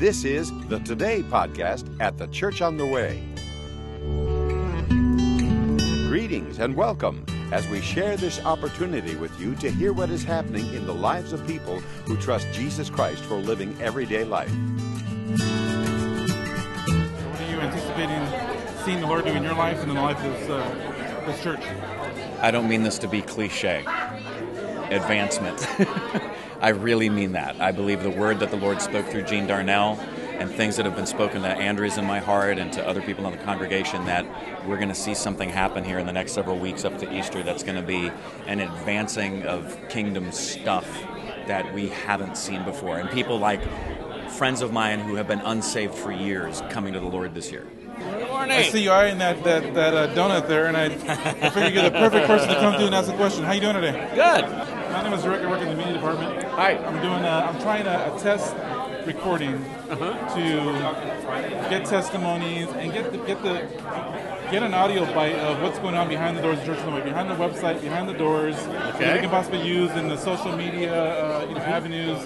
This is the Today podcast at the Church on the Way. Greetings and welcome as we share this opportunity with you to hear what is happening in the lives of people who trust Jesus Christ for living everyday life. What are you anticipating seeing the Lord do in your life and in the life of this, uh, this church? I don't mean this to be cliche. Advancement. I really mean that. I believe the word that the Lord spoke through Gene Darnell and things that have been spoken to Andrews in my heart and to other people in the congregation that we're going to see something happen here in the next several weeks up to Easter that's going to be an advancing of kingdom stuff that we haven't seen before. And people like friends of mine who have been unsaved for years coming to the Lord this year. I see you eyeing that that, that uh, donut there, and I, I figure you're the perfect person to come through and ask a question. How you doing today? Good. My name is Rick. I work in the media department. Hi. I'm doing. A, I'm trying a, a test recording Uh-huh. to get testimonies and get the, get the get an audio bite of what's going on behind the doors of Church of the Way, behind the website, behind the doors, okay. that we can possibly use in the social media uh, you know, avenues,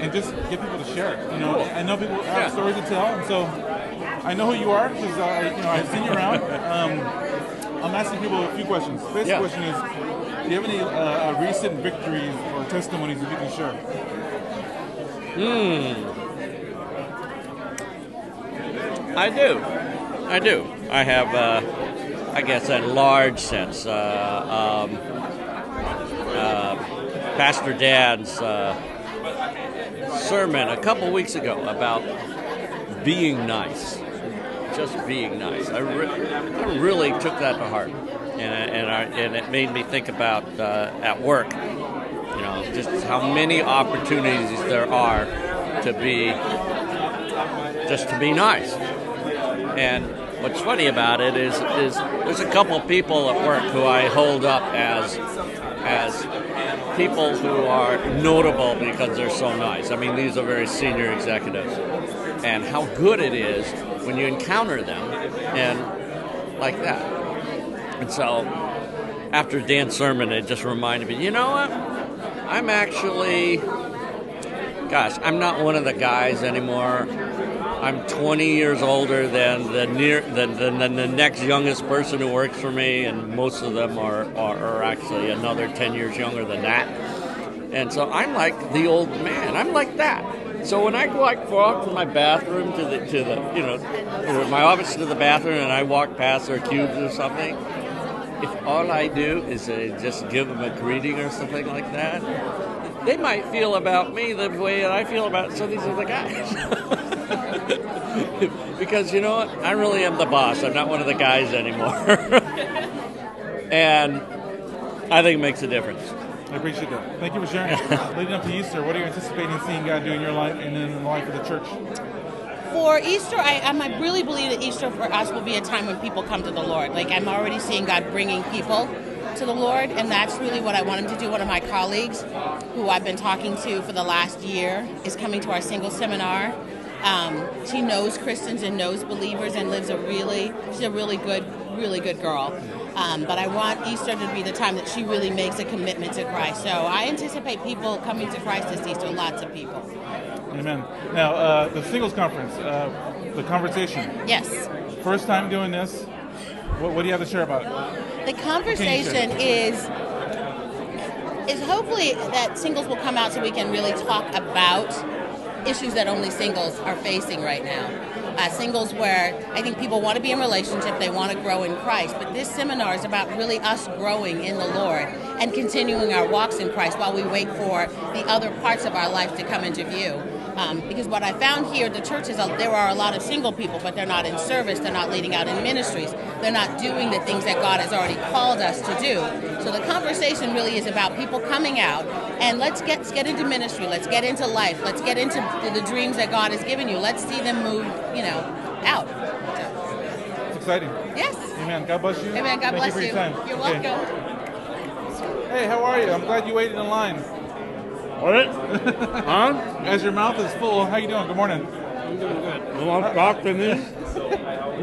and just get people to share it. You know, I know people have Yeah. stories to tell, and so I know who you are because uh, you know I've seen you around. Um, I'm asking people a few questions. First Yeah. question is, do you have any uh, uh, recent victories or testimonies that you can share? I do. I do. I have, uh, I guess, a large sense. Uh, um, uh, Pastor Dan's uh, sermon a couple weeks ago about being nice, just being nice. I, re- I really took that to heart, and and, I, and it made me think about uh, at work. You know, just how many opportunities there are to be just to be nice. And what's funny about it is, is there's a couple people at work who I hold up as as people who are notable because they're so nice. I mean, these are very senior executives, and how good it is when you encounter them and like that. And so, after Dan's sermon, it just reminded me, you know what? I'm actually, gosh, I'm not one of the guys anymore. I'm 20 years older than the near than, than, the next youngest person who works for me, and most of them are, are, are actually another 10 years younger than that. And so I'm like the old man. I'm like that. So when I go like walk from my bathroom to the to the you know my office to the bathroom, and I walk past their cubes or something, if all I do is uh, just give them a greeting or something like that, they might feel about me the way that I feel about. So these are the guys. because you know what? I really am the boss. I'm not one of the guys anymore. and I think it makes a difference. I appreciate that. Thank you for sharing. Leading up to Easter, what are you anticipating seeing God do in your life and in the life of the church? For Easter, I, I really believe that Easter for us will be a time when people come to the Lord. Like I'm already seeing God bringing people to the Lord, and that's really what I want him to do. One of my colleagues, who I've been talking to for the last year, is coming to our single seminar. Um, she knows Christians and knows believers and lives a really, she's a really good, really good girl. Um, but I want Easter to be the time that she really makes a commitment to Christ. So I anticipate people coming to Christ this Easter, lots of people. Amen. Now, uh, the singles conference, uh, the conversation. Yes. First time doing this. What, what do you have to share about it? The conversation is is hopefully that singles will come out so we can really talk about issues that only singles are facing right now. Uh, singles where I think people want to be in relationship, they want to grow in Christ, but this seminar is about really us growing in the Lord and continuing our walks in Christ while we wait for the other parts of our life to come into view. Um, because what I found here, at the church is a, there are a lot of single people, but they're not in service, they're not leading out in ministries, they're not doing the things that God has already called us to do. So the conversation really is about people coming out and let's get let's get into ministry, let's get into life, let's get into the, the dreams that God has given you. Let's see them move, you know, out. It's exciting. Yes. Amen. God bless you. Amen. God Thank bless you for your time. You're Okay. welcome. Hey, how are you? I'm glad you waited in line. What? huh? As your mouth is full, how you doing? Good morning. I'm doing You want to talk to me?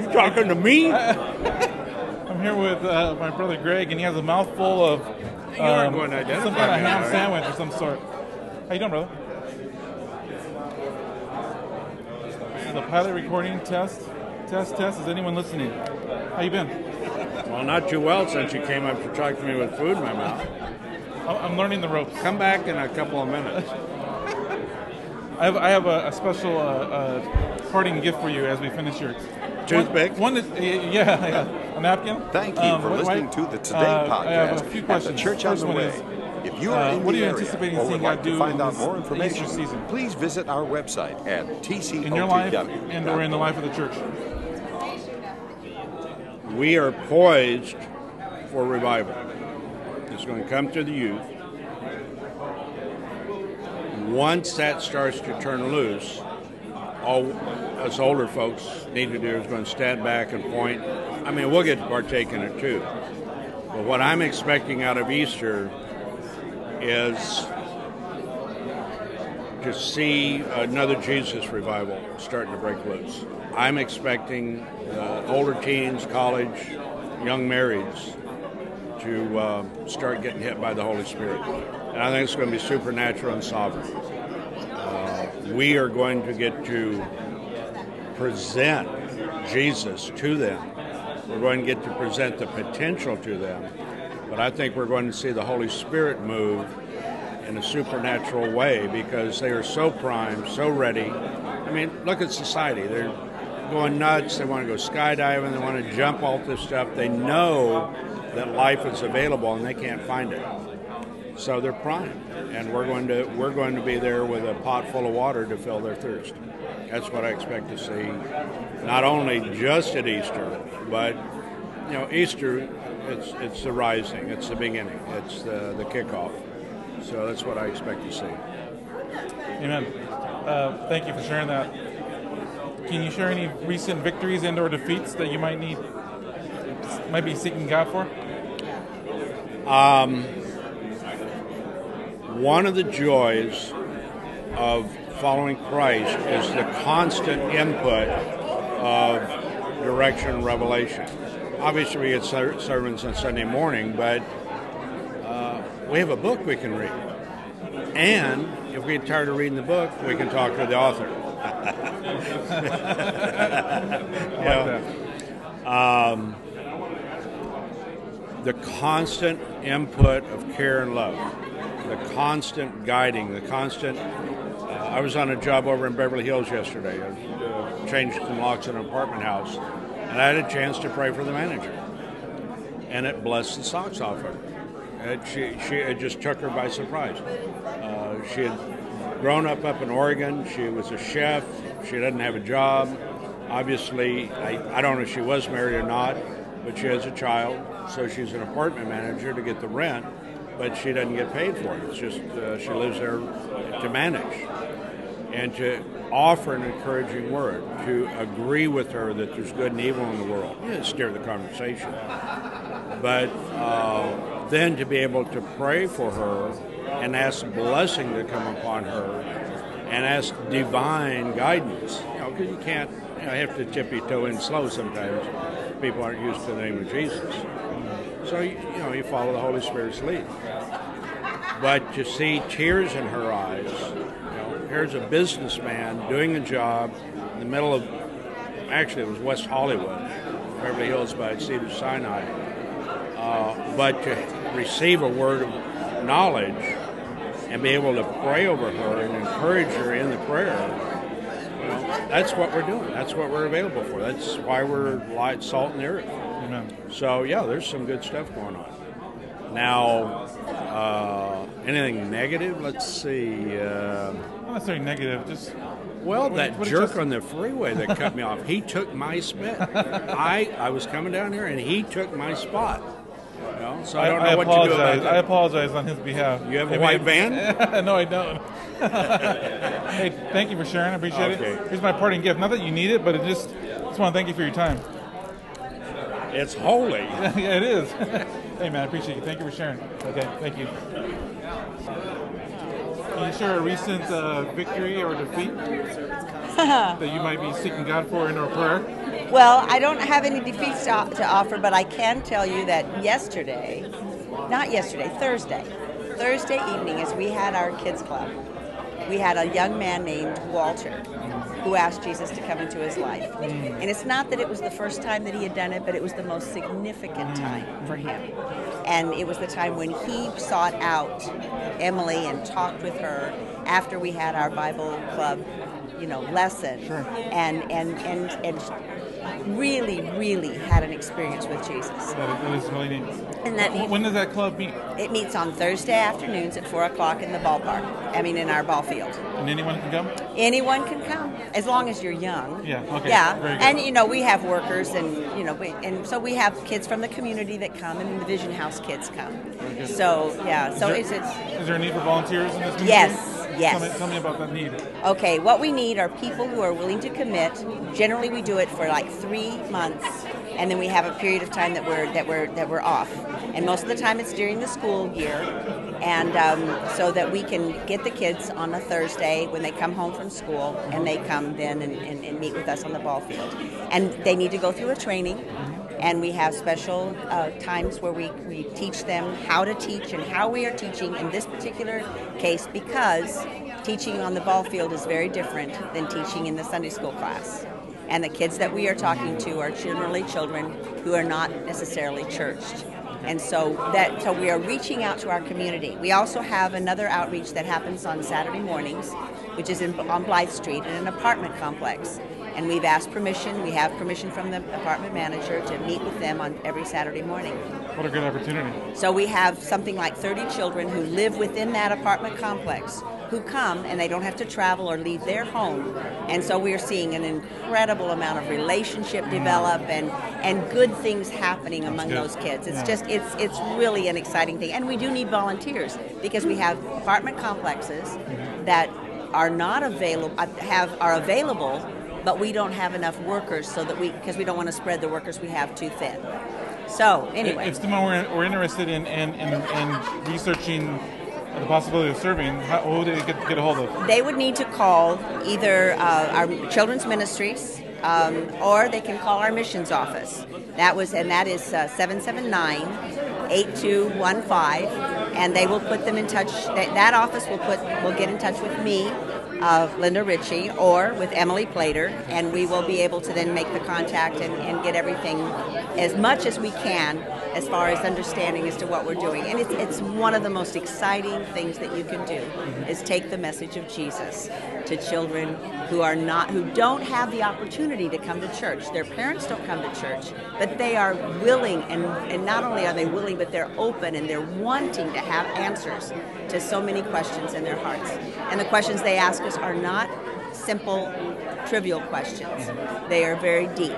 You talking to me? I'm here with uh, my brother Greg, and he has a mouthful of um, some kind of ham you? sandwich of some sort. How you doing, brother? the pilot recording test. Test, test. Is anyone listening? How you been? Well, not too well since you came up to talk to me with food in my mouth. I- I'm learning the ropes. Come back in a couple of minutes. I have, I have a, a special uh, uh, parting gift for you as we finish here. Toothpick? One, one is, yeah, yeah, a napkin. Thank you Um, for what- listening what- to the Today uh, podcast I have a few questions. the Church on First the Way. is, if you are uh, in what are the you area anticipating or would seeing like to find out more information, season? please visit our website at tcotw. in your life and or in the life of the church. We are poised for revival. It's going to come to the youth. Once that starts to turn loose, all us older folks need to do is going to stand back and point. I mean, we'll get to partake in it too. But what I'm expecting out of Easter is to see another Jesus revival starting to break loose. I'm expecting uh, older teens, college, young marrieds to uh, start getting hit by the Holy Spirit. And I think it's going to be supernatural and sovereign. Uh, we are going to get to present Jesus to them. We're going to get to present the potential to them. But I think we're going to see the Holy Spirit move in a supernatural way because they are so primed, so ready. I mean, look at society. They're going nuts. They want to go skydiving. They want to jump all this stuff. They know that life is available and they can't find it. So they're primed, and we're going to we're going to be there with a pot full of water to fill their thirst. That's what I expect to see, not only just at Easter, but you know, Easter, it's it's the rising, it's the beginning, it's the the kickoff. So that's what I expect to see. Amen. Uh, thank you for sharing that. Can you share any recent victories and or defeats that you might need, might be seeking God for? One of the joys of following Christ is the constant input of direction and revelation. Obviously, we get ser- sermons on Sunday morning, but uh, we have a book we can read. And if we get tired of reading the book, we can talk to the author. I like that. The constant input of care and love, the constant guiding, the constant. Uh, I was on a job over in Beverly Hills yesterday. I uh, changed some locks in an apartment house, and I had a chance to pray for the manager, and it blessed the socks off her. It, she, she, it just took her by surprise. Uh, she had grown up up in Oregon. She was a chef. She doesn't have a job. Obviously, I, I don't know if she was married or not, but she has a child, so she's an apartment manager to get the rent, but she doesn't get paid for it. It's just uh, she lives there to manage. And to offer an encouraging word, to agree with her that there's good and evil in the world. Yeah, steer the conversation. But uh, then to be able to pray for her and ask blessing to come upon her and ask divine guidance. You know, because you can't, you know, have to tip your toe in slow sometimes. People aren't used to the name of Jesus. So, you, you know, you follow the Holy Spirit's lead. But to see tears in her eyes, you know, here's a businessman doing a job in the middle of, actually, it was West Hollywood, Beverly Hills by Cedar Sinai. Uh, but to receive a word of knowledge and be able to pray over her and encourage her in the prayer, you know, that's what we're doing. That's what we're available for. That's why we're light, salt, and the earth. Amen. So yeah, there's some good stuff going on. Now, uh, anything negative? Let's see. Uh, Not necessarily negative, just well, What- that what jerk just- on the freeway that cut me off, he took my spot. I I was coming down here and he took my spot. You know, so I don't know what apologize. to do about I apologize on his behalf. You have a Hey, white man. van? no, I don't. hey, thank you for sharing. I appreciate Okay. it. Here's my parting gift. Not that you need it, but it just just want to thank you for your time. It's holy. yeah, it is. hey, man, I appreciate you. Thank you for sharing. Okay, thank you. Can you share a recent uh, victory or defeat that you might be seeking God for in our prayer? Well, I don't have any defeats to, to offer, but I can tell you that yesterday, not yesterday, Thursday, Thursday evening, as we had our kids club, we had a young man named Walter, who asked Jesus to come into his life. Mm. And it's not that it was the first time that he had done it, but it was the most significant mm. time for him. And it was the time when he sought out Emily and talked with her after we had our Bible club, you know, lesson. And and and and really, really had an experience with Jesus. That is, that is really neat. And that when does that club meet? It meets on Thursday afternoons at four o'clock in the ballpark. I mean, in our ball field. And anyone can come? Anyone can come as long as you're young. Yeah, okay, Yeah, and you know we have workers, and you know, we, and so we have kids from the community that come, and the Vision House kids come. So yeah, so is it's there, it's Is there a need for volunteers in this community? Yes, yes. Tell me, tell me about that need. Okay, what we need are people who are willing to commit. Generally, we do it for like three months, and then we have a period of time that we're that we're that we're off. And most of the time, it's during the school year, and um, so that we can get the kids on a Thursday when they come home from school, and they come then and, and, and meet with us on the ball field. And they need to go through a training. And we have special uh, times where we, we teach them how to teach and how we are teaching in this particular case because teaching on the ball field is very different than teaching in the Sunday school class. And the kids that we are talking to are generally children who are not necessarily churched. And so that so we are reaching out to our community. We also have another outreach that happens on Saturday mornings, which is in, on Blythe Street in an apartment complex. And we've asked permission, we have permission from the apartment manager to meet with them on every Saturday morning. What a good opportunity. So we have something like 30 children who live within that apartment complex who come and they don't have to travel or leave their home. And so we are seeing an incredible amount of relationship develop mm. and, and good things happening among good. those kids. It's Yeah. just it's it's really an exciting thing. And we do need volunteers because we have apartment complexes mm-hmm. that are not available uh, have are available but we don't have enough workers so that we because we don't want to spread the workers we have too thin. So anyway, If someone were, were interested in, in, in, in researching the possibility of serving, how, who would they get, get a hold of? they would need to call either uh, our children's ministries um, or they can call our missions office. That was and that is uh, 779-8215 and they will put them in touch that, that office will put will get in touch with me uh, Linda Ritchie or with Emily Plater and we will be able to then make the contact and, and get everything as much as we can as far as understanding as to what we're doing. And it's, it's one of the most exciting things that you can do is take the message of Jesus to children who are not who don't have the opportunity to come to church. Their parents don't come to church but they are willing and, and not only are they willing but they're open and they're wanting to have answers to so many questions in their hearts. And the questions they ask us are not simple trivial questions. They are very deep.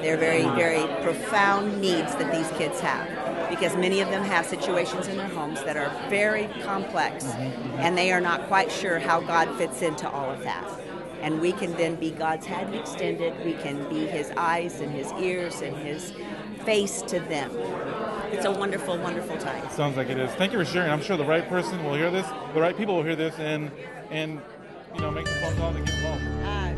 They're very very profound needs that these kids have. Because many of them have situations in their homes that are very complex and they are not quite sure how God fits into all of that. And we can then be God's hand extended, we can be his eyes and his ears and his face to them. It's a wonderful, wonderful time. Sounds like it is. Thank you for sharing. I'm sure the right person will hear this, the right people will hear this, and and you know make the phone call to get involved. Uh,